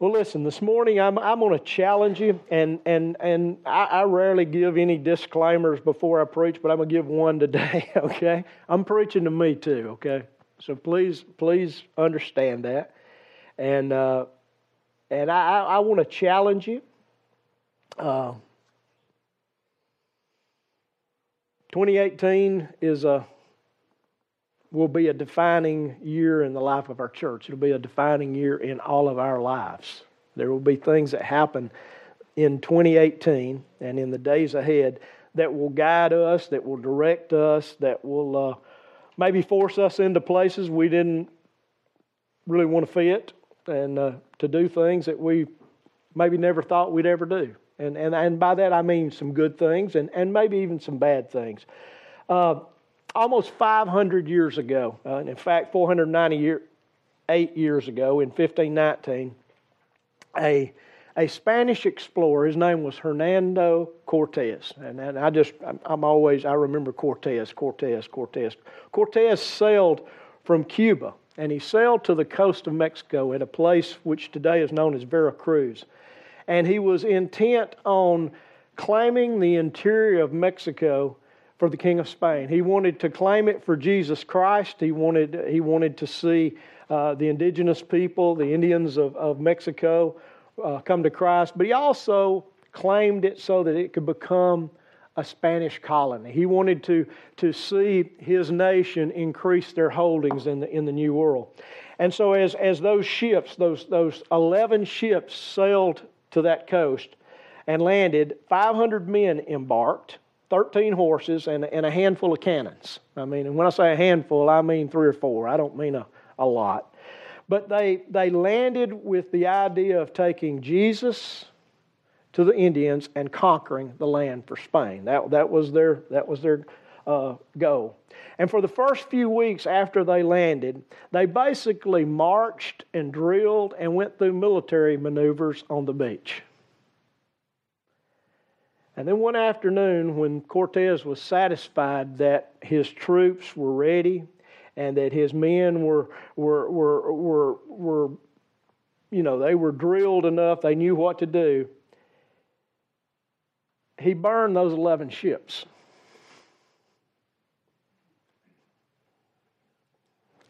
Well, listen, this morning I'm, I'm going to challenge you, and, and, and I, I rarely give any disclaimers before I preach, but I'm going to give one today, okay? I'm preaching to me too, okay? So please, please understand that. And, uh, and I, I want to challenge you. Uh, 2018 is a will be a defining year in the life of our church. It'll be a defining year in all of our lives. There will be things that happen in 2018 and in the days ahead that will guide us, that will direct us, that will uh, maybe force us into places we didn't really want to fit and uh, to do things that we maybe never thought we'd ever do. And, and, and by that I mean some good things and, and maybe even some bad things. Uh, almost 500 years ago, uh, in fact, 498 years ago, in 1519, a, a Spanish explorer, his name was Hernando Cortez. And, and I just, I'm, I'm always, I remember Cortez, Cortez, Cortez. Cortez sailed from Cuba and he sailed to the coast of Mexico at a place which today is known as Veracruz. And he was intent on claiming the interior of Mexico for the King of Spain. He wanted to claim it for Jesus Christ. He wanted, he wanted to see uh, the indigenous people, the Indians of, of Mexico, uh, come to Christ. But he also claimed it so that it could become a Spanish colony. He wanted to, to see his nation increase their holdings in the, in the New World. And so, as, as those ships, those, those 11 ships sailed to that coast and landed, 500 men embarked 13 horses and, and a handful of cannons. I mean, and when I say a handful, I mean three or four. I don't mean a, a lot. But they, they landed with the idea of taking Jesus to the Indians and conquering the land for Spain. That, that was their, that was their uh, goal. And for the first few weeks after they landed, they basically marched and drilled and went through military maneuvers on the beach. And then one afternoon, when Cortez was satisfied that his troops were ready and that his men were, were, were, were, were you know, they were drilled enough, they knew what to do, he burned those 11 ships.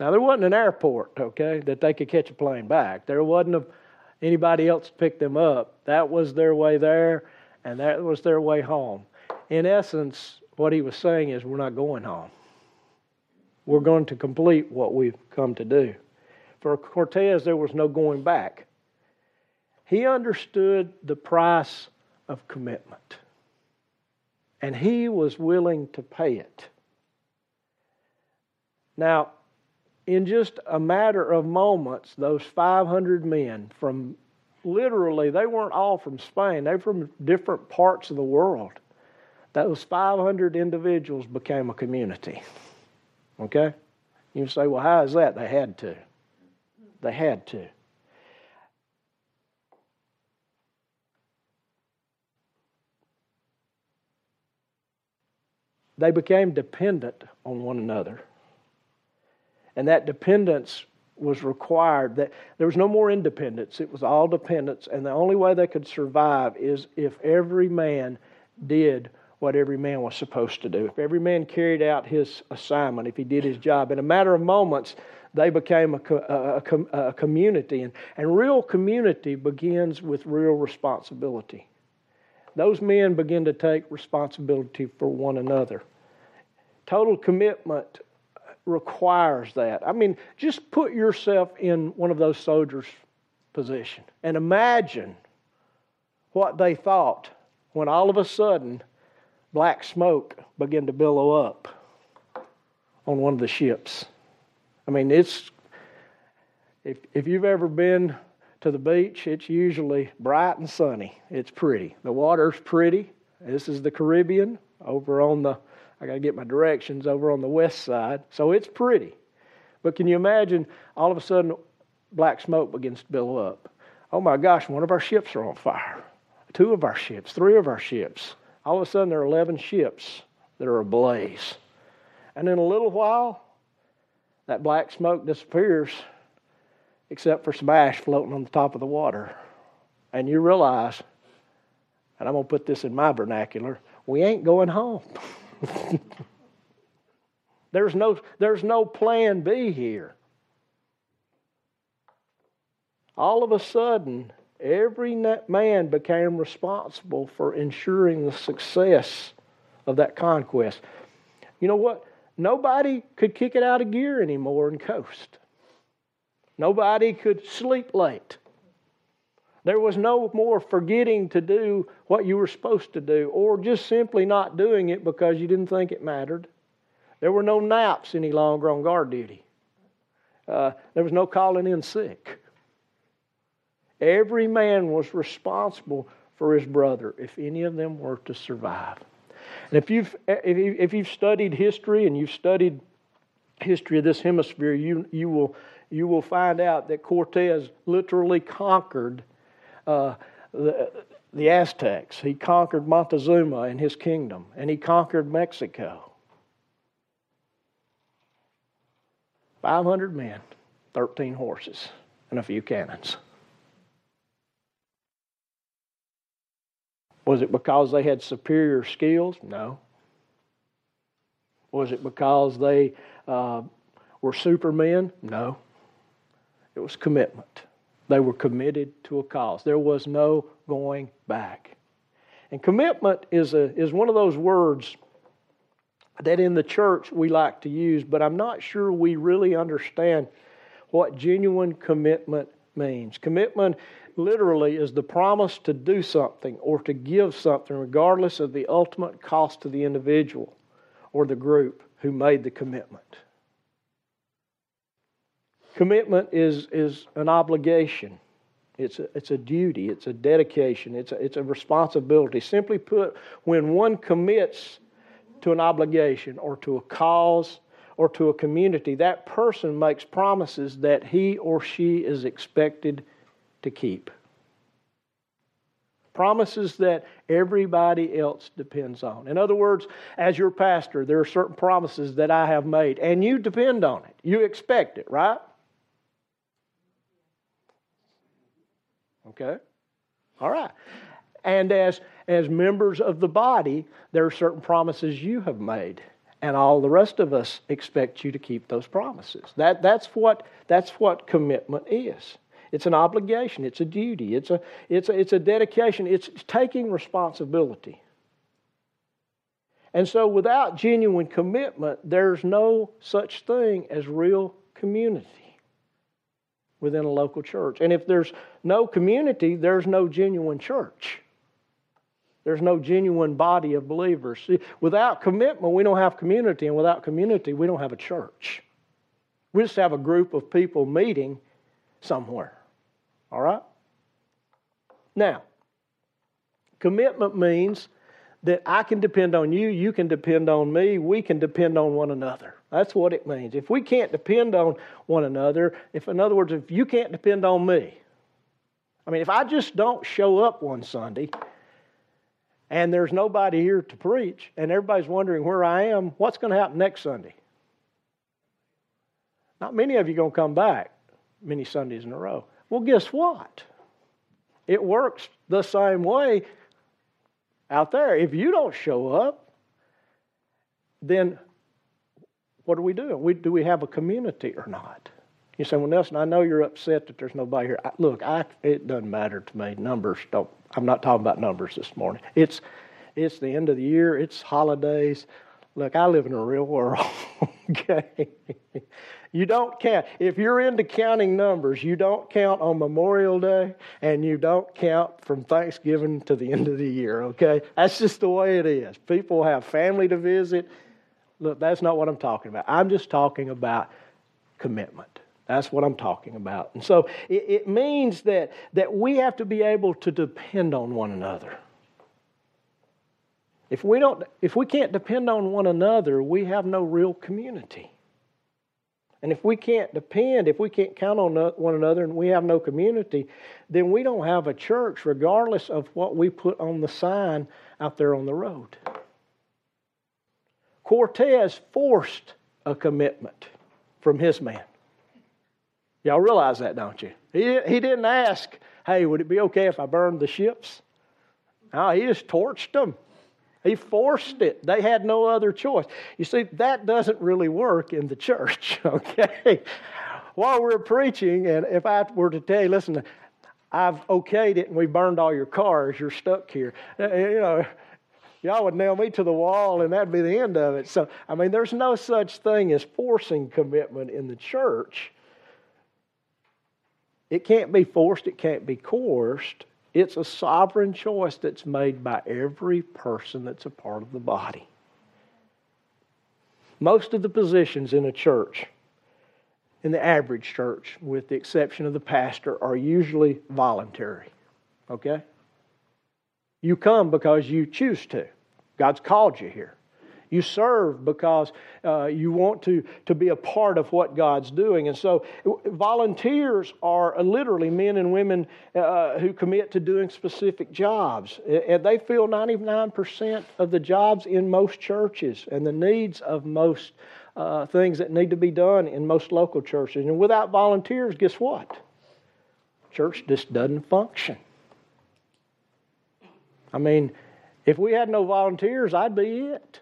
Now, there wasn't an airport, okay, that they could catch a plane back. There wasn't a, anybody else to pick them up. That was their way there and that was their way home. In essence, what he was saying is, we're not going home. We're going to complete what we've come to do. For Cortez, there was no going back. He understood the price of commitment, and he was willing to pay it. Now, in just a matter of moments, those 500 men from literally, they weren't all from Spain, they were from different parts of the world. Those 500 individuals became a community. Okay? You say, well, how is that? They had to. They had to. They became dependent on one another. And that dependence was required that there was no more independence. It was all dependence. And the only way they could survive is if every man did what every man was supposed to do. If every man carried out his assignment if he did his job in a matter of moments they became a, a, a, a community. And, and real community begins with real responsibility. Those men begin to take responsibility for one another. Total commitment requires that. I mean, just put yourself in one of those soldiers' position and imagine what they thought when all of a sudden black smoke began to billow up on one of the ships. I mean, it's if if you've ever been to the beach, it's usually bright and sunny. It's pretty. The water's pretty. This is the Caribbean over on the I got to get my directions over on the west side. So it's pretty. But can you imagine all of a sudden black smoke begins to billow up? Oh my gosh, one of our ships are on fire. Two of our ships, three of our ships. All of a sudden there are 11 ships that are ablaze. And in a little while, that black smoke disappears except for some ash floating on the top of the water. And you realize, and I'm going to put this in my vernacular, we ain't going home. there's, no, there's no plan B here. All of a sudden, every man became responsible for ensuring the success of that conquest. You know what? Nobody could kick it out of gear anymore and coast. Nobody could sleep late. There was no more forgetting to do what you were supposed to do or just simply not doing it because you didn't think it mattered. There were no naps any longer on guard duty. Uh, there was no calling in sick. Every man was responsible for his brother if any of them were to survive. And if you've, if you've studied history and you've studied history of this hemisphere, you, you, will, you will find out that Cortez literally conquered uh, the, the Aztecs. He conquered Montezuma and his kingdom, and he conquered Mexico. 500 men, 13 horses, and a few cannons. Was it because they had superior skills? No. Was it because they uh, were supermen? No. It was commitment. They were committed to a cause. There was no going back. And commitment is, a, is one of those words that in the church we like to use, but I'm not sure we really understand what genuine commitment means. Commitment literally is the promise to do something or to give something, regardless of the ultimate cost to the individual or the group who made the commitment. Commitment is, is an obligation. It's a, it's a duty. It's a dedication. It's a, it's a responsibility. Simply put, when one commits to an obligation or to a cause or to a community, that person makes promises that he or she is expected to keep. Promises that everybody else depends on. In other words, as your pastor, there are certain promises that I have made, and you depend on it. You expect it, right? Okay? All right. And as, as members of the body, there are certain promises you have made. And all the rest of us expect you to keep those promises. That, that's, what, that's what commitment is. It's an obligation, it's a duty, it's a, it's a, it's a dedication, it's taking responsibility. And so, without genuine commitment, there's no such thing as real community within a local church. And if there's no community, there's no genuine church. There's no genuine body of believers. See, without commitment, we don't have community, and without community, we don't have a church. We just have a group of people meeting somewhere. All right? Now, commitment means that I can depend on you, you can depend on me, we can depend on one another. That's what it means. If we can't depend on one another, if in other words, if you can't depend on me, I mean, if I just don't show up one Sunday and there's nobody here to preach and everybody's wondering where I am, what's going to happen next Sunday? Not many of you going to come back many Sundays in a row. Well, guess what? It works the same way out there. If you don't show up, then what are we doing? We, do we have a community or not? You say, well, Nelson, I know you're upset that there's nobody here. I, look, I, it doesn't matter to me. Numbers don't. I'm not talking about numbers this morning. It's, it's the end of the year. It's holidays. Look, I live in a real world. okay, you don't count. If you're into counting numbers, you don't count on Memorial Day and you don't count from Thanksgiving to the end of the year, okay? That's just the way it is. People have family to visit. Look, that's not what I'm talking about. I'm just talking about commitment. That's what I'm talking about. And so it, it means that, that we have to be able to depend on one another. If we, don't, if we can't depend on one another, we have no real community. And if we can't depend, if we can't count on one another and we have no community, then we don't have a church, regardless of what we put on the sign out there on the road. Cortez forced a commitment from his man. Y'all realize that, don't you? He, he didn't ask, hey, would it be okay if I burned the ships? No, he just torched them. He forced it. They had no other choice. You see, that doesn't really work in the church, okay? While we're preaching, and if I were to tell you, listen, I've okayed it and we burned all your cars, you're stuck here. Uh, you know, y'all would nail me to the wall and that'd be the end of it. So, I mean, there's no such thing as forcing commitment in the church. It can't be forced, it can't be coerced. It's a sovereign choice that's made by every person that's a part of the body. Most of the positions in a church, in the average church, with the exception of the pastor, are usually voluntary. Okay? You come because you choose to. God's called you here. You serve because uh, you want to, to be a part of what God's doing. And so, volunteers are literally men and women uh, who commit to doing specific jobs. And they fill 99% of the jobs in most churches and the needs of most uh, things that need to be done in most local churches. And without volunteers, guess what? Church just doesn't function. I mean, if we had no volunteers, I'd be it.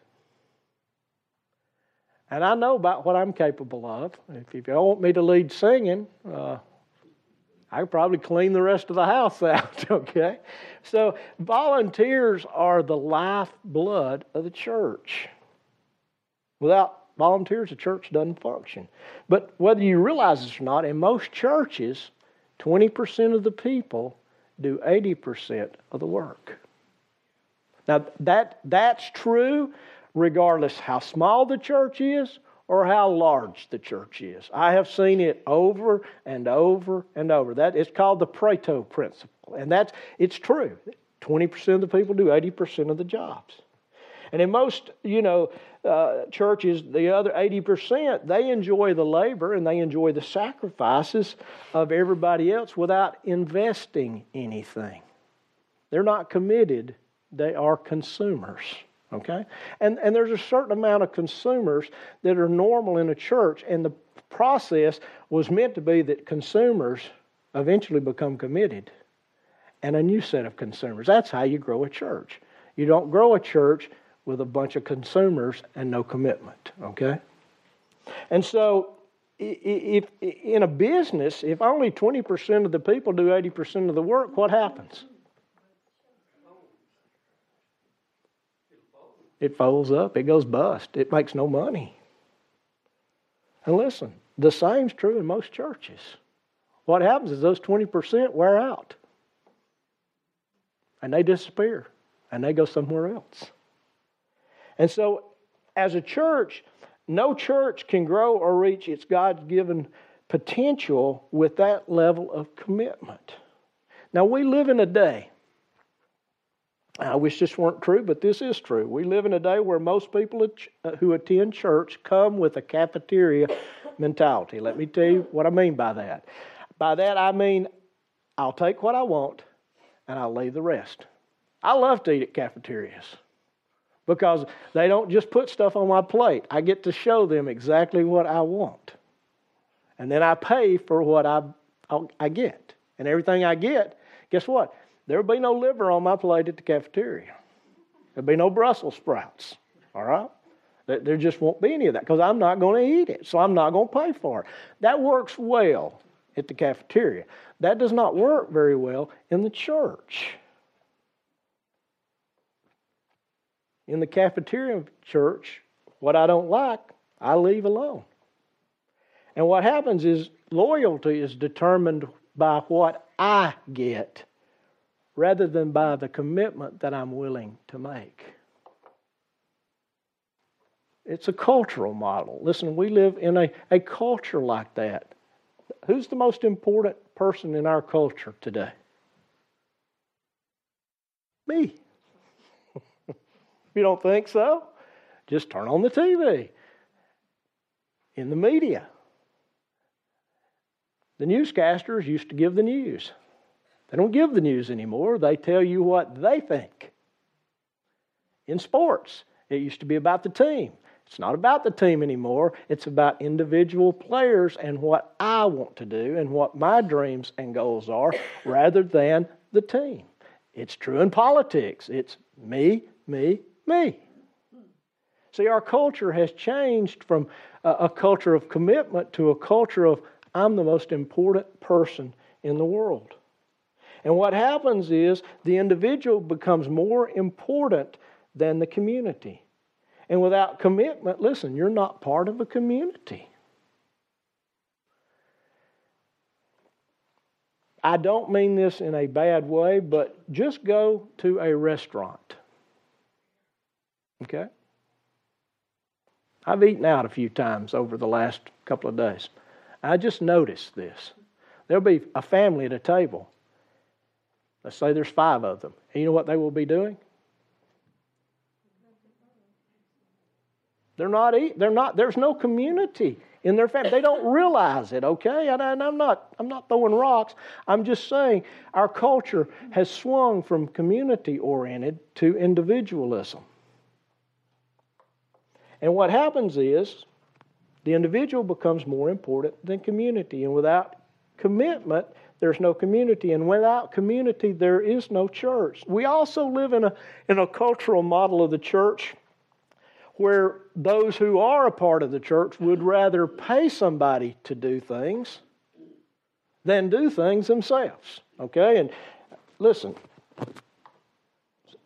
And I know about what I'm capable of. If, you want me to lead singing, uh, I could probably clean the rest of the house out, okay? So, volunteers are the lifeblood of the church. Without volunteers, the church doesn't function. But whether you realize this or not, in most churches, 20% of the people do 80% of the work. Now, that, that's true regardless how small the church is or how large the church is. I have seen it over and over and over. That it's called the Pareto principle, and that's it's true. Twenty percent of the people do eighty percent of the jobs, and in most you know uh, churches, the other eighty percent they enjoy the labor and they enjoy the sacrifices of everybody else without investing anything. They're not committed; they are consumers. Okay? And, and there's a certain amount of consumers that are normal in a church, and the process was meant to be that consumers eventually become committed and a new set of consumers. That's how you grow a church. You don't grow a church with a bunch of consumers and no commitment, okay? And so, if in a business, if only 20% of the people do 80% of the work, what happens? It folds up, it goes bust, it makes no money. And listen, the same's true in most churches. What happens is those 20% wear out and they disappear and they go somewhere else. And so, as a church, no church can grow or reach its God given potential with that level of commitment. Now, we live in a day I wish this weren't true, but this is true. We live in a day where most people uh, who attend church come with a cafeteria mentality. Let me tell you what I mean by that. By that, I mean I'll take what I want and I'll leave the rest. I love to eat at cafeterias because they don't just put stuff on my plate. I get to show them exactly what I want. And then I pay for what I, I get. And everything I get, guess what? There'll be no liver on my plate at the cafeteria. There'll be no Brussels sprouts. All right? There just won't be any of that because I'm not going to eat it. So I'm not going to pay for it. That works well at the cafeteria. That does not work very well in the church. In the cafeteria church, what I don't like, I leave alone. And what happens is loyalty is determined by what I get rather than by the commitment that I'm willing to make. It's a cultural model. Listen, we live in a, a culture like that. Who's the most important person in our culture today? Me. you don't think so? Just turn on the TV. In the media. The newscasters used to give the news. They don't give the news anymore, they tell you what they think. In sports, it used to be about the team. It's not about the team anymore. It's about individual players and what I want to do and what my dreams and goals are rather than the team. It's true in politics. It's me, me, me. See, our culture has changed from a, culture of commitment to a culture of I'm the most important person in the world. And what happens is the individual becomes more important than the community. And without commitment, listen, you're not part of a community. I don't mean this in a bad way, but just go to a restaurant. Okay? I've eaten out a few times over the last couple of days. I just noticed this. There'll be a family at a table, Let's say there's five of them. And you know what they will be doing? They're not, they're not, there's no community in their family. They don't realize it, okay? And, I'm, not, I'm not throwing rocks. I'm just saying our culture has swung from community oriented to individualism. And what happens is the individual becomes more important than community. And without commitment, there's no community. And without community, there is no church. We also live in a, in a cultural model of the church where those who are a part of the church would rather pay somebody to do things than do things themselves. Okay? And listen,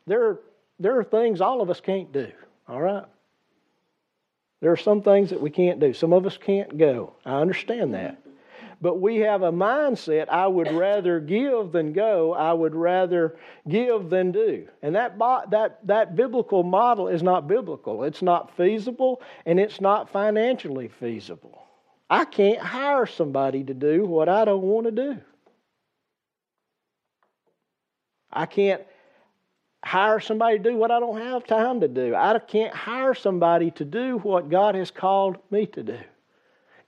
there, there are things all of us can't do. All right? There are some things that we can't do. Some of us can't go. I understand that. But we have a mindset I would rather give than go, I would rather give than do. And that, that, that biblical model is not biblical. It's not feasible, and it's not financially feasible. I can't hire somebody to do what I don't want to do. I can't hire somebody to do what I don't have time to do. I can't hire somebody to do what God has called me to do.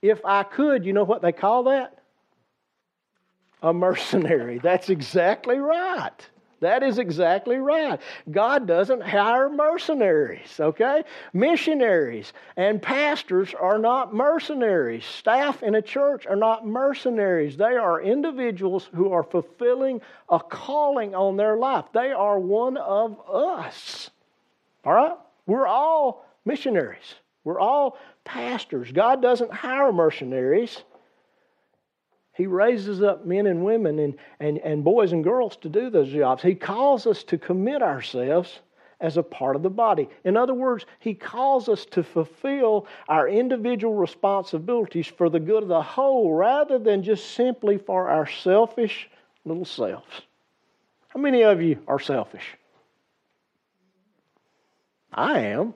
If I could, you know what they call that? A mercenary. That's exactly right. That is exactly right. God doesn't hire mercenaries, okay? Missionaries and pastors are not mercenaries. Staff in a church are not mercenaries. They are individuals who are fulfilling a calling on their life. They are one of us. All right? We're all missionaries. We're all pastors. God doesn't hire mercenaries. He raises up men and women and, and, and boys and girls to do those jobs. He calls us to commit ourselves as a part of the body. In other words, He calls us to fulfill our individual responsibilities for the good of the whole rather than just simply for our selfish little selves. How many of you are selfish? I am.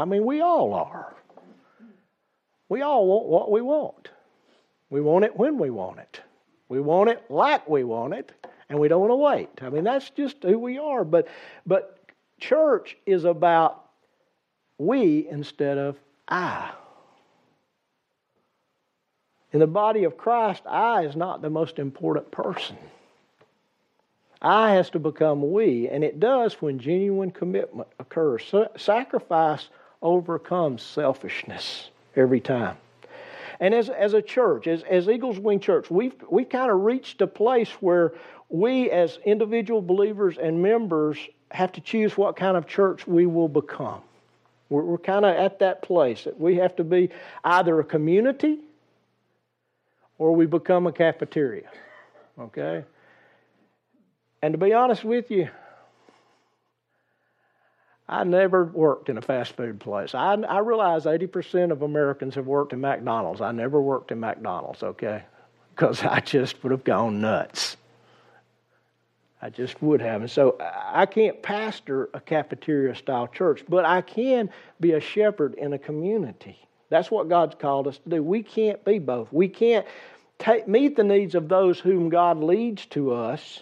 I mean, we all are. We all want what we want. We want it when we want it. We want it like we want it, and we don't want to wait. I mean, that's just who we are. But, but church is about we instead of I. In the body of Christ, I is not the most important person. I has to become we, and it does when genuine commitment occurs. So sacrifice overcomes selfishness every time. And as, as a church, as, as Eagles Wing Church, we've, we've kind of reached a place where we, as individual believers and members, have to choose what kind of church we will become. We're, we're kind of at that place that we have to be either a community or we become a cafeteria. Okay? And to be honest with you, I never worked in a fast food place. I, I realize 80% of Americans have worked in McDonald's. I never worked in McDonald's, okay? Because I just would have gone nuts. I just would have. And so I can't pastor a cafeteria style church, but I can be a shepherd in a community. That's what God's called us to do. We can't be both. We can't take, meet the needs of those whom God leads to us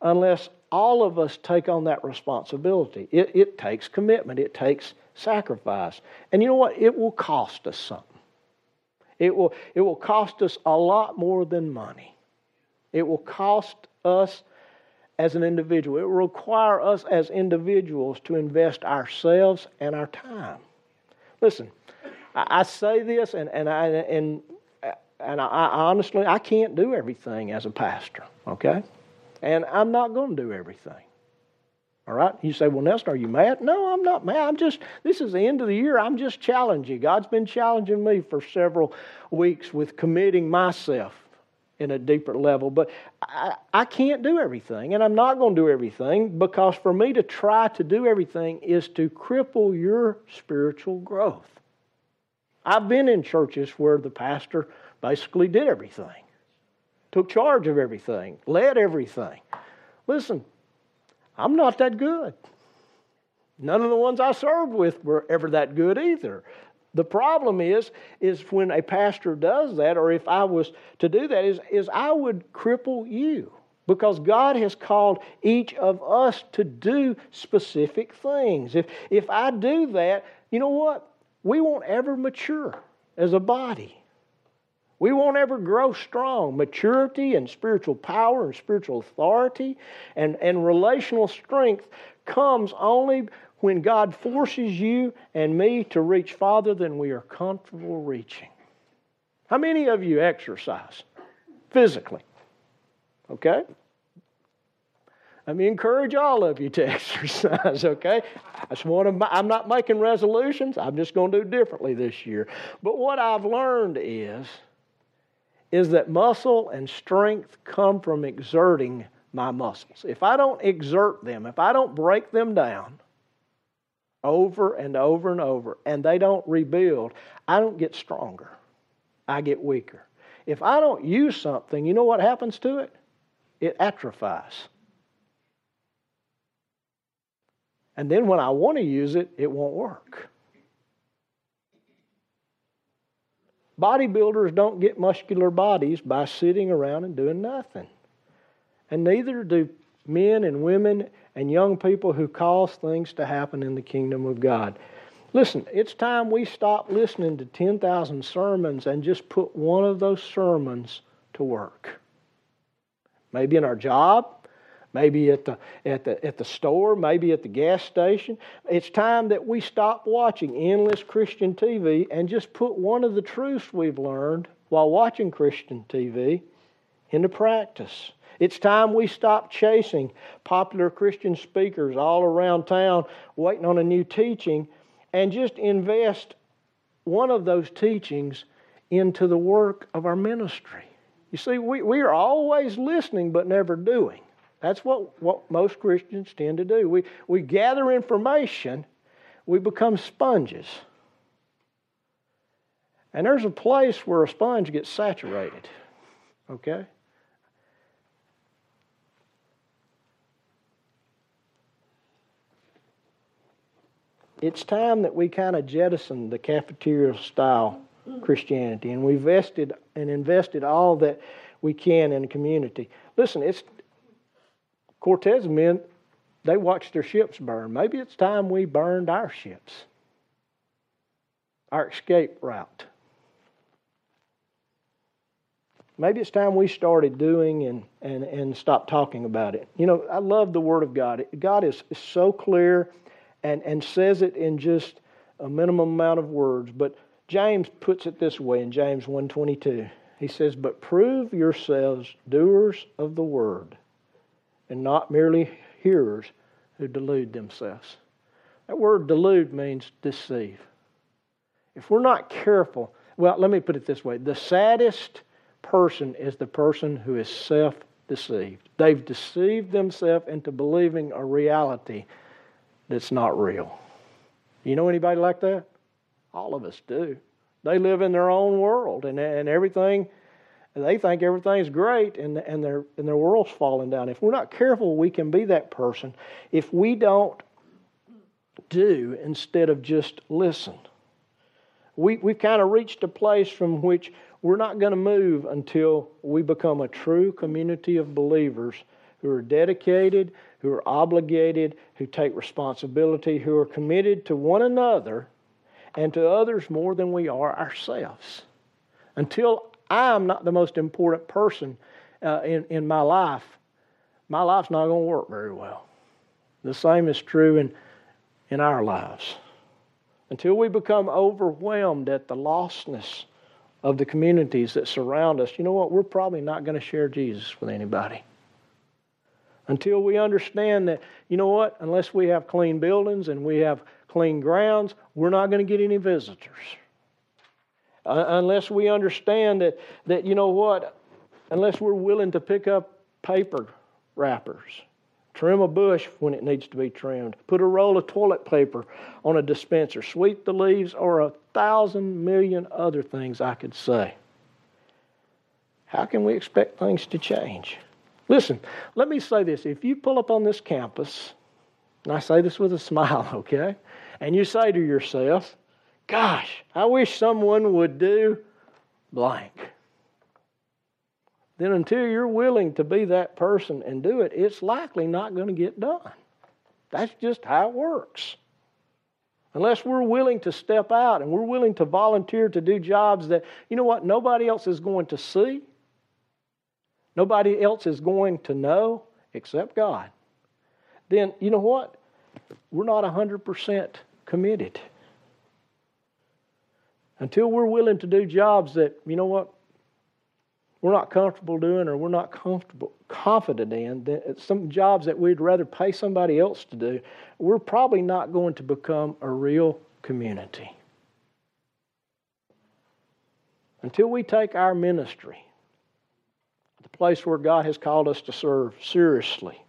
unless all of us take on that responsibility. It, it takes commitment, it takes sacrifice. And you know what? It will cost us something. It will, it will cost us a lot more than money. It will cost us as an individual. It will require us as individuals to invest ourselves and our time. Listen, I, I say this, and, and, I, and, and I, I honestly, I can't do everything as a pastor, okay? And I'm not going to do everything. All right? You say, well, Nelson, are you mad? No, I'm not mad. I'm just, this is the end of the year. I'm just challenging. God's been challenging me for several weeks with committing myself in a deeper level. But I, I can't do everything, and I'm not going to do everything because for me to try to do everything is to cripple your spiritual growth. I've been in churches where the pastor basically did everything, took charge of everything, led everything. Listen, I'm not that good. None of the ones I served with were ever that good either. The problem is, is when a pastor does that, or if I was to do that, is, is I would cripple you. Because God has called each of us to do specific things. If, if I do that, you know what? We won't ever mature as a body. We won't ever grow strong. Maturity and spiritual power and spiritual authority and, and relational strength comes only when God forces you and me to reach farther than we are comfortable reaching. How many of you exercise physically? Okay? Let me encourage all of you to exercise, okay? I just want to, I'm not making resolutions. I'm just going to do differently this year. But what I've learned is is that muscle and strength come from exerting my muscles. If I don't exert them, if I don't break them down over and over and over, and they don't rebuild, I don't get stronger. I get weaker. If I don't use something, you know what happens to it? It atrophies. And then when I want to use it, it won't work. Bodybuilders don't get muscular bodies by sitting around and doing nothing. And neither do men and women and young people who cause things to happen in the kingdom of God. Listen, it's time we stop listening to 10,000 sermons and just put one of those sermons to work. Maybe in our job, maybe at the, at, the, at the store, maybe at the gas station. It's time that we stop watching endless Christian TV and just put one of the truths we've learned while watching Christian TV into practice. It's time we stop chasing popular Christian speakers all around town waiting on a new teaching and just invest one of those teachings into the work of our ministry. You see, we, we are always listening but never doing. That's what, what most Christians tend to do. We, we gather information, we become sponges. And there's a place where a sponge gets saturated. Okay? It's time that we kind of jettison the cafeteria style Christianity and we vested and invested all that we can in the community. Listen, it's Cortez men, they watched their ships burn. Maybe it's time we burned our ships, our escape route. Maybe it's time we started doing and, and, and stopped talking about it. You know, I love the Word of God. God is, is so clear and, and says it in just a minimum amount of words. But James puts it this way in James 1.22. He says, But prove yourselves doers of the Word and not merely hearers who delude themselves. That word delude means deceive. If we're not careful, well, let me put it this way the saddest person is the person who is self deceived. They've deceived themselves into believing a reality that's not real. You know anybody like that? All of us do. They live in their own world and, and everything they think everything's great and, and, their, and their world's falling down. If we're not careful, we can be that person if we don't do instead of just listen. We, we've kind of reached a place from which we're not going to move until we become a true community of believers who are dedicated, who are obligated, who take responsibility, who are committed to one another and to others more than we are ourselves. Until I'm not the most important person uh, in, in my life, my life's not going to work very well. The same is true in, in our lives. Until we become overwhelmed at the lostness of the communities that surround us, you know what? We're probably not going to share Jesus with anybody. Until we understand that, you know what? Unless we have clean buildings and we have clean grounds, we're not going to get any visitors. Uh, unless we understand that, that, you know what? Unless we're willing to pick up paper wrappers Trim a bush when it needs to be trimmed. Put a roll of toilet paper on a dispenser. Sweep the leaves, or a thousand million other things I could say. How can we expect things to change? Listen, let me say this. If you pull up on this campus, and I say this with a smile, okay, and you say to yourself, Gosh, I wish someone would do blank then until you're willing to be that person and do it, it's likely not going to get done. That's just how it works. Unless we're willing to step out and we're willing to volunteer to do jobs that, you know what, nobody else is going to see, nobody else is going to know except God, then you know what? We're not 100% committed. Until we're willing to do jobs that, you know what, we're not comfortable doing or we're not comfortable confident in that some jobs that we'd rather pay somebody else to do we're probably not going to become a real community. Until we take our ministry the place where god has called us to serve seriously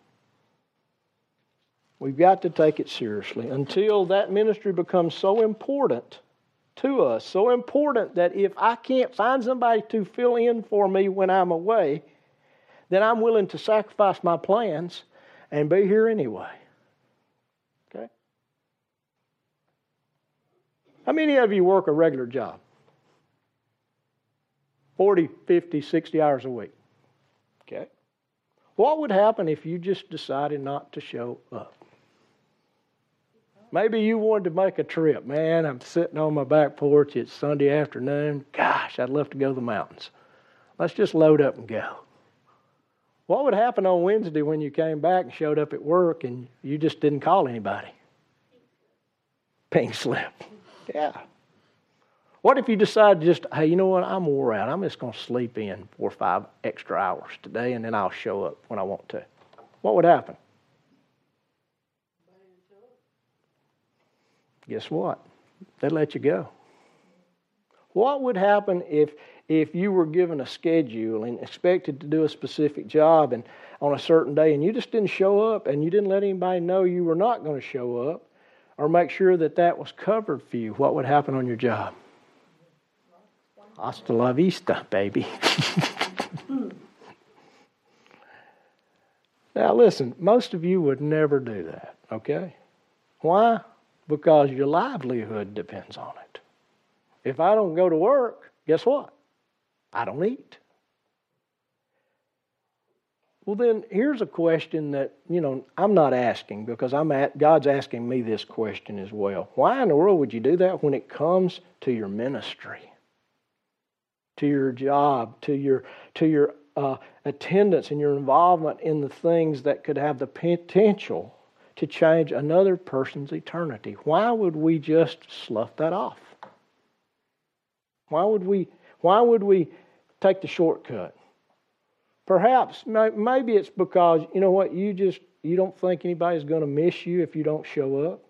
we've got to take it seriously. Until that ministry becomes so important to us, so important that if I can't find somebody to fill in for me when I'm away, then I'm willing to sacrifice my plans and be here anyway. Okay? How many of you work a regular job? 40, 50, 60 hours a week. Okay? What would happen if you just decided not to show up? Maybe you wanted to make a trip. Man, I'm sitting on my back porch. It's Sunday afternoon. Gosh, I'd love to go to the mountains. Let's just load up and go. What would happen on Wednesday when you came back and showed up at work and you just didn't call anybody? Pink slip. Yeah. What if you decide just, hey, you know what? I'm wore out. I'm just going to sleep in four or five extra hours today and then I'll show up when I want to? What would happen? Guess what? They'd let you go. What would happen if, if you were given a schedule and expected to do a specific job and on a certain day and you just didn't show up and you didn't let anybody know you were not going to show up or make sure that that was covered for you? What would happen on your job? Hasta la vista, baby. now, listen, most of you would never do that, okay? Why? Because your livelihood depends on it. If I don't go to work, guess what? I don't eat. Well, then here's a question that, you know, I'm not asking because I'm at, God's asking me this question as well. Why in the world would you do that when it comes to your ministry, to your job, to your, to your uh, attendance and your involvement in the things that could have the potential to change another person's eternity. Why would we just slough that off? Why would we, why would we take the shortcut? Perhaps, maybe it's because, you know what, you just, you don't think anybody's going to miss you if you don't show up.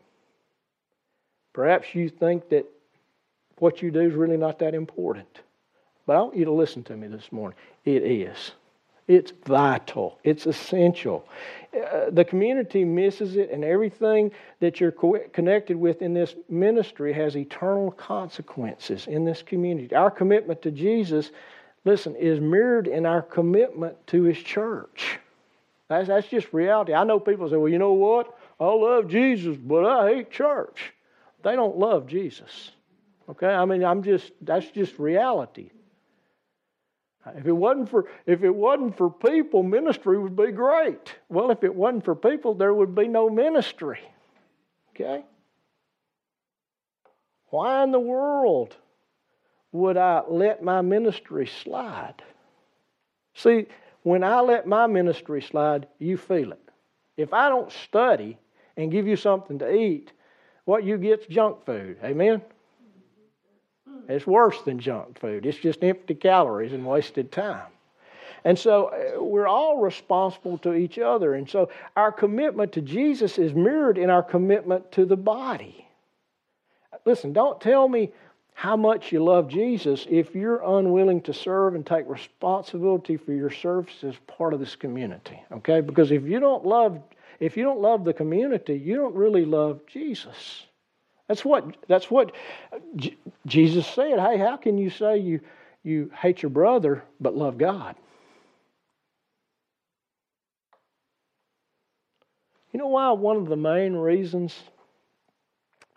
Perhaps you think that what you do is really not that important. But I want you to listen to me this morning. It is. It's vital. It's essential. Uh, the community misses it, and everything that you're co- connected with in this ministry has eternal consequences in this community. Our commitment to Jesus, listen, is mirrored in our commitment to His church. That's, that's just reality. I know people say, well, you know what? I love Jesus, but I hate church. They don't love Jesus. Okay? I mean, I'm just, that's just reality. If it wasn't for if it wasn't for people, ministry would be great. Well, if it wasn't for people, there would be no ministry. Okay? Why in the world would I let my ministry slide? See, when I let my ministry slide, you feel it. If I don't study and give you something to eat, what you get's junk food. Amen? It's worse than junk food. It's just empty calories and wasted time. And so uh, we're all responsible to each other. And so our commitment to Jesus is mirrored in our commitment to the body. Listen, don't tell me how much you love Jesus if you're unwilling to serve and take responsibility for your service as part of this community. Okay? Because if you don't love if you don't love the community, you don't really love Jesus. That's what that's what J- Jesus said. Hey, how can you say you you hate your brother but love God? You know why one of the main reasons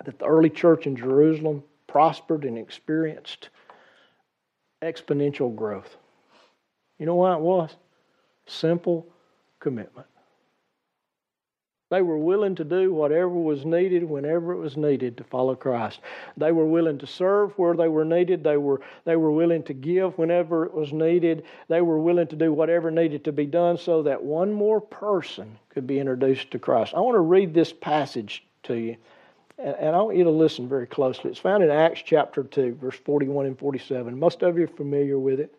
that the early church in Jerusalem prospered and experienced exponential growth. You know why it was? Simple commitment. They were willing to do whatever was needed whenever it was needed to follow Christ. They were willing to serve where they were needed. They were, they were willing to give whenever it was needed. They were willing to do whatever needed to be done so that one more person could be introduced to Christ. I want to read this passage to you and, I want you to listen very closely. It's found in Acts chapter 2, verse 41 and 47. Most of you are familiar with it.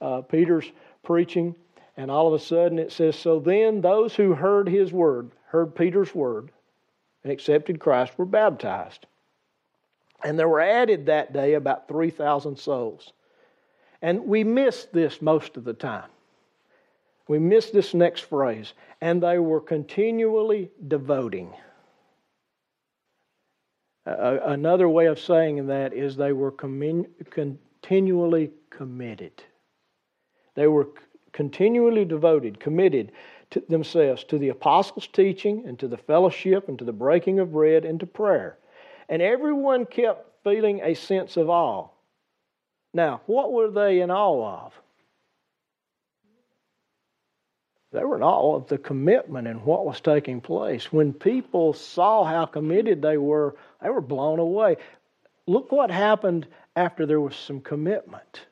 Uh, Peter's preaching, and all of a sudden it says, So then those who heard his word, heard Peter's word, and accepted Christ were baptized. And there were added that day about 3,000 souls. And we miss this most of the time. We miss this next phrase. And they were continually devoting. Uh, another way of saying that is they were continually committed. They were continually devoted, committed to themselves to the apostles' teaching and to the fellowship and to the breaking of bread and to prayer. And everyone kept feeling a sense of awe. Now, what were they in awe of? They were in awe of the commitment and what was taking place. When people saw how committed they were, they were blown away. Look what happened after there was some commitment.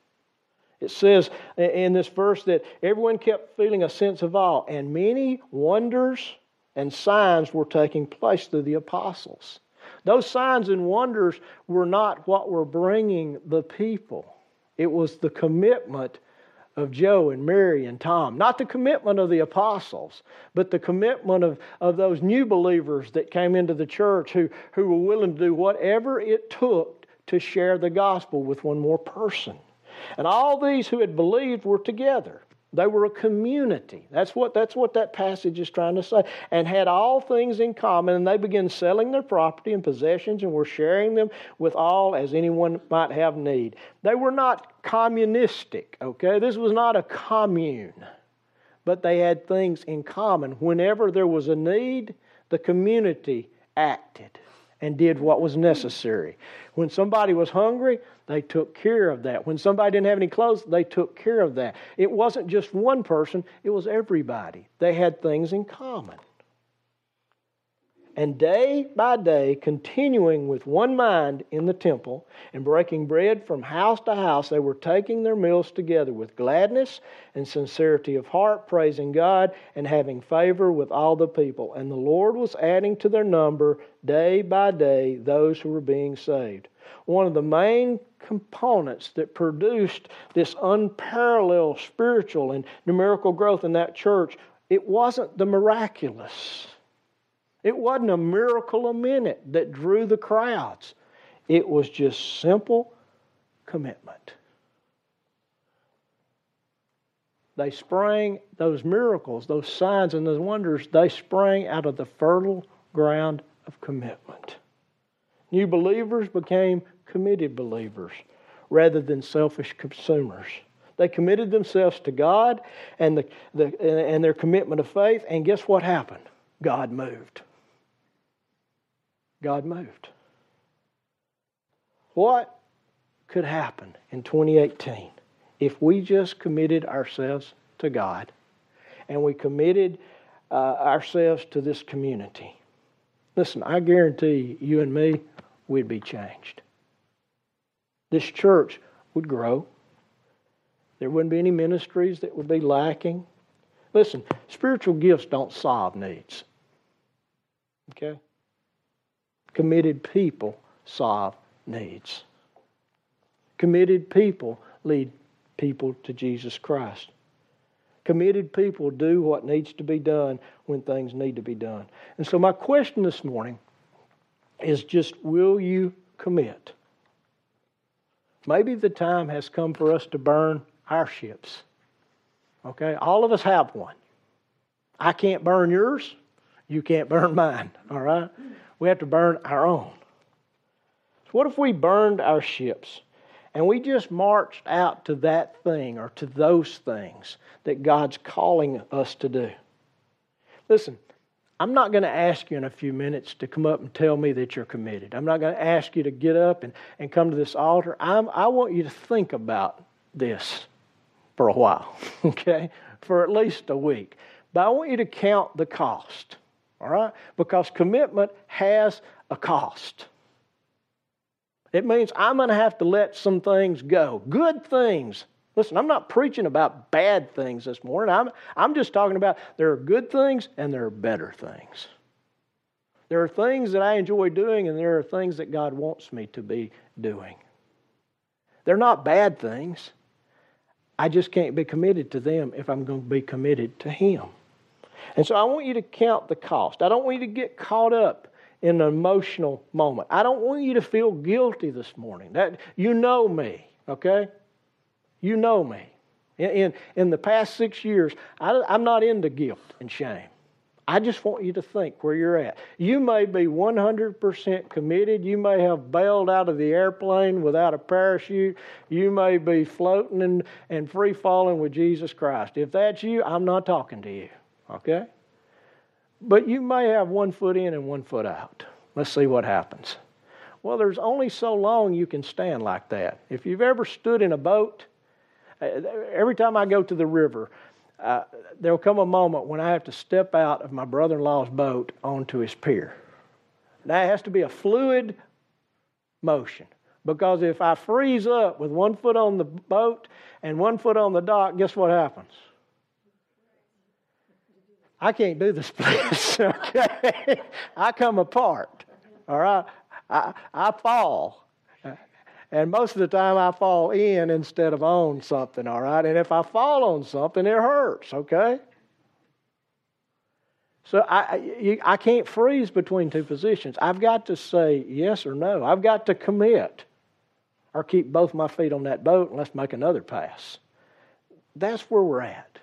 It says in this verse that everyone kept feeling a sense of awe, and many wonders and signs were taking place through the apostles. Those signs and wonders were not what were bringing the people, it was the commitment of Joe and Mary and Tom. Not the commitment of the apostles, but the commitment of, of those new believers that came into the church who, who were willing to do whatever it took to share the gospel with one more person. And all these who had believed were together. They were a community. That's what, that's what that passage is trying to say. And had all things in common. And they began selling their property and possessions and were sharing them with all as anyone might have need. They were not communistic, okay? This was not a commune. But they had things in common. Whenever there was a need, the community acted and did what was necessary. When somebody was hungry, they took care of that. When somebody didn't have any clothes, they took care of that. It wasn't just one person, it was everybody. They had things in common. And day by day, continuing with one mind in the temple and breaking bread from house to house, they were taking their meals together with gladness and sincerity of heart, praising God and having favor with all the people. And the Lord was adding to their number day by day those who were being saved. One of the main components that produced this unparalleled spiritual and numerical growth in that church, it wasn't the miraculous it wasn't a miracle a minute that drew the crowds, it was just simple commitment. They sprang, those miracles, those signs and those wonders, they sprang out of the fertile ground of commitment. New believers became committed believers rather than selfish consumers. They committed themselves to God and, the, the, and their commitment of faith, and guess what happened? God moved. God moved. What could happen in 2018 if we just committed ourselves to God and we committed uh, ourselves to this community? Listen, I guarantee you and me, we'd be changed. This church would grow. There wouldn't be any ministries that would be lacking. Listen, spiritual gifts don't solve needs. Okay? Committed people solve needs. Committed people lead people to Jesus Christ. Committed people do what needs to be done when things need to be done. And so, my question this morning is just will you commit? Maybe the time has come for us to burn our ships. Okay? All of us have one. I can't burn yours. You can't burn mine. All right? We have to burn our own. So, what if we burned our ships and we just marched out to that thing or to those things that God's calling us to do? Listen, I'm not going to ask you in a few minutes to come up and tell me that you're committed. I'm not going to ask you to get up and, and come to this altar. I'm, I want you to think about this for a while, okay? For at least a week. But I want you to count the cost, all right? Because commitment has a cost. It means I'm going to have to let some things go. Good things. Listen, I'm not preaching about bad things this morning. I'm, I'm just talking about there are good things and there are better things. There are things that I enjoy doing, and there are things that God wants me to be doing. They're not bad things. I just can't be committed to them if I'm going to be committed to Him. And so I want you to count the cost. I don't want you to get caught up in an emotional moment. I don't want you to feel guilty this morning. That you know me, okay? You know me. In, in, in the past six years, I, I'm not into guilt and shame. I just want you to think where you're at. You may be 100% committed. You may have bailed out of the airplane without a parachute. You may be floating and, and free falling with Jesus Christ. If that's you, I'm not talking to you. Okay? But you may have one foot in and one foot out. Let's see what happens. Well, there's only so long you can stand like that. If you've ever stood in a boat, uh, every time I go to the river, uh, there'll come a moment when I have to step out of my brother in law's boat onto his pier. Now, it has to be a fluid motion because if I freeze up with one foot on the boat and one foot on the dock, guess what happens? I can't do the splits, okay? I come apart, all right? I, I fall. And most of the time I fall in instead of on something, all right? And if I fall on something, it hurts, okay? So I, I can't freeze between two positions. I've got to say yes or no. I've got to commit or keep both my feet on that boat and let's make another pass. That's where we're at.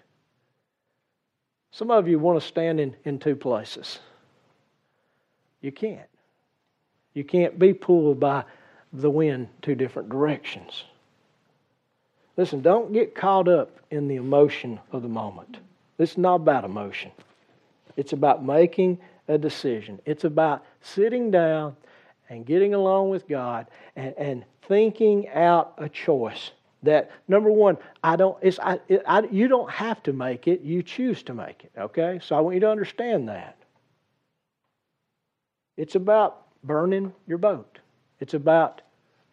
Some of you want to stand in, in two places. You can't. You can't be pulled by the wind two different directions. Listen, don't get caught up in the emotion of the moment. This is not about emotion. It's about making a decision. It's about sitting down and getting along with God and, and thinking out a choice that number one, I don't. It's I, it, I, You don't have to make it. You choose to make it. Okay. So I want you to understand that. It's about burning your boat. It's about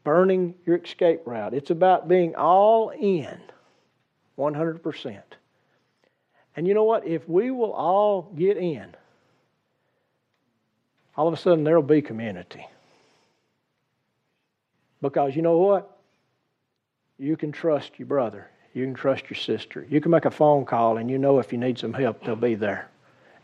burning your escape route. It's about being all in, 100%. And you know what? If we will all get in, all of a sudden there will be community. Because you know what? You can trust your brother. You can trust your sister. You can make a phone call and you know if you need some help, they'll be there.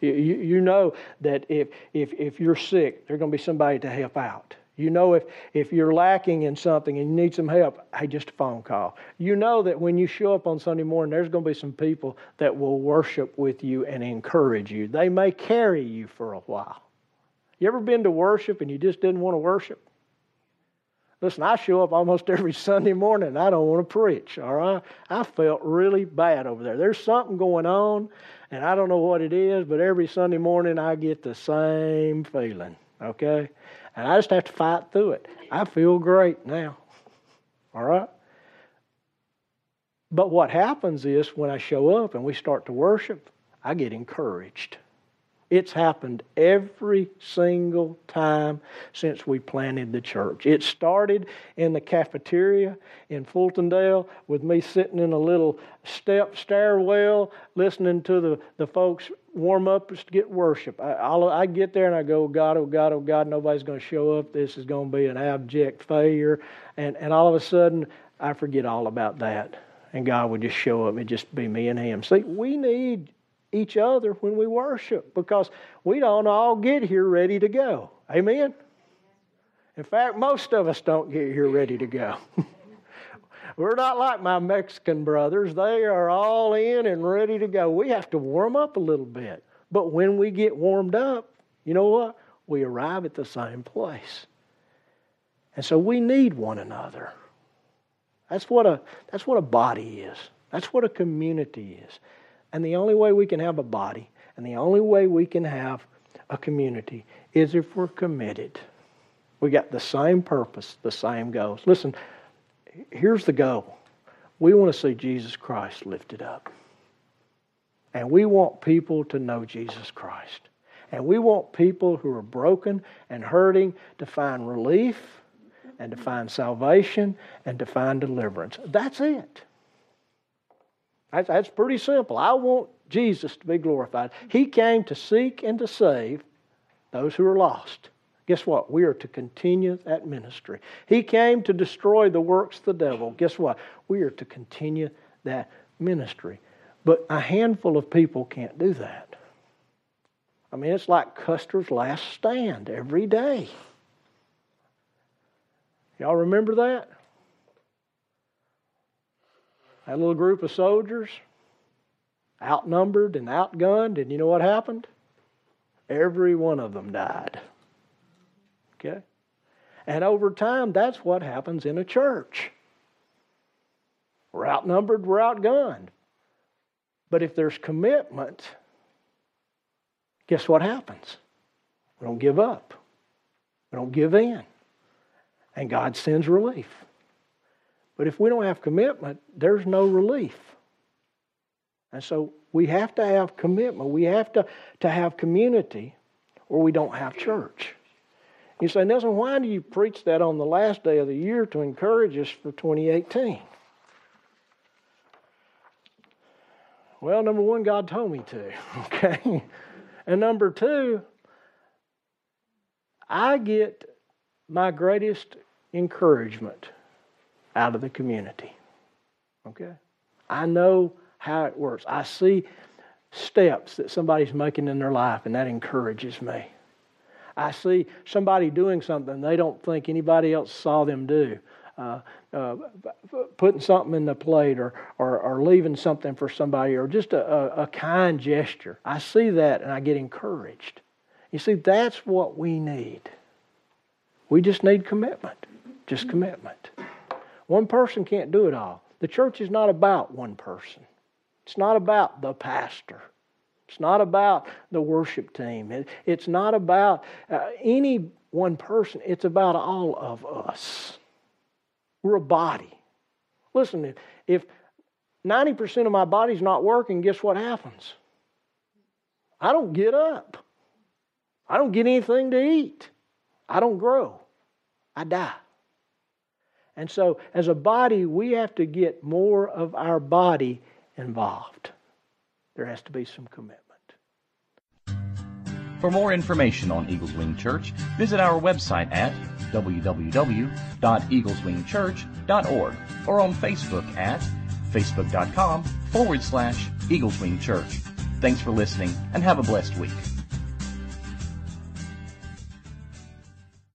You, you know that if, if, if you're sick, there's going to be somebody to help out. You know if, if you're lacking in something and you need some help, hey, just a phone call. You know that when you show up on Sunday morning, there's going to be some people that will worship with you and encourage you. They may carry you for a while. You ever been to worship and you just didn't want to worship? Listen, I show up almost every Sunday morning. I don't want to preach, all right? I felt really bad over there. There's something going on, and I don't know what it is, but every Sunday morning I get the same feeling, okay? And I just have to fight through it. I feel great now, all right? But what happens is when I show up and we start to worship, I get encouraged. It's happened every single time since we planted the church. It started in the cafeteria in Fultondale with me sitting in a little step stairwell listening to the, the folks warm up to get worship. I, I'll, I get there and I go, oh God, oh God, oh God, nobody's going to show up. This is going to be an abject failure. And, and all of a sudden, I forget all about that. And God would just show up and just be me and Him. See, we need each other when we worship because we don't all get here ready to go. Amen? In fact, most of us don't get here ready to go. We're not like my Mexican brothers. They are all in and ready to go. We have to warm up a little bit. But when we get warmed up, you know what? We arrive at the same place. And so we need one another. That's what a, that's what a body is. That's what a community is. And the only way we can have a body and the only way we can have a community is if we're committed. We got the same purpose, the same goals. Listen, here's the goal. We want to see Jesus Christ lifted up. And we want people to know Jesus Christ. And we want people who are broken and hurting to find relief and to find salvation and to find deliverance. That's it. That's, that's pretty simple. I want Jesus to be glorified. He came to seek and to save those who are lost. Guess what? We are to continue that ministry. He came to destroy the works of the devil. Guess what? We are to continue that ministry. But a handful of people can't do that. I mean, it's like Custer's last stand every day. Y'all remember that? That little group of soldiers, outnumbered and outgunned, and you know what happened? Every one of them died. Okay? And over time, that's what happens in a church. We're outnumbered, we're outgunned. But if there's commitment, guess what happens? We don't give up, we don't give in. And God sends relief. But if we don't have commitment, there's no relief. And so we have to have commitment. We have to, to have community, or we don't have church. You say, Nelson, why do you preach that on the last day of the year to encourage us for 2018? Well, number one, God told me to, okay? And number two, I get my greatest encouragement out of the community. Okay? I know how it works. I see steps that somebody's making in their life, and that encourages me. I see somebody doing something they don't think anybody else saw them do. Uh, uh, putting something in the plate or, or, or, leaving something for somebody or just a, a, a kind gesture. I see that and I get encouraged. You see, that's what we need. We just need commitment. Just commitment. One person can't do it all. The church is not about one person, it's not about the pastor. It's not about the worship team. It, it's not about uh, any one person. It's about all of us. We're a body. Listen, if, if 90% of my body's not working, guess what happens? I don't get up. I don't get anything to eat. I don't grow. I die. And so, as a body, we have to get more of our body involved. There has to be some commitment. For more information on Eagles Wing Church, visit our website at www.eagleswingchurch.org or on Facebook at facebook.com forward slash Eagles Wing Church. Thanks for listening and have a blessed week.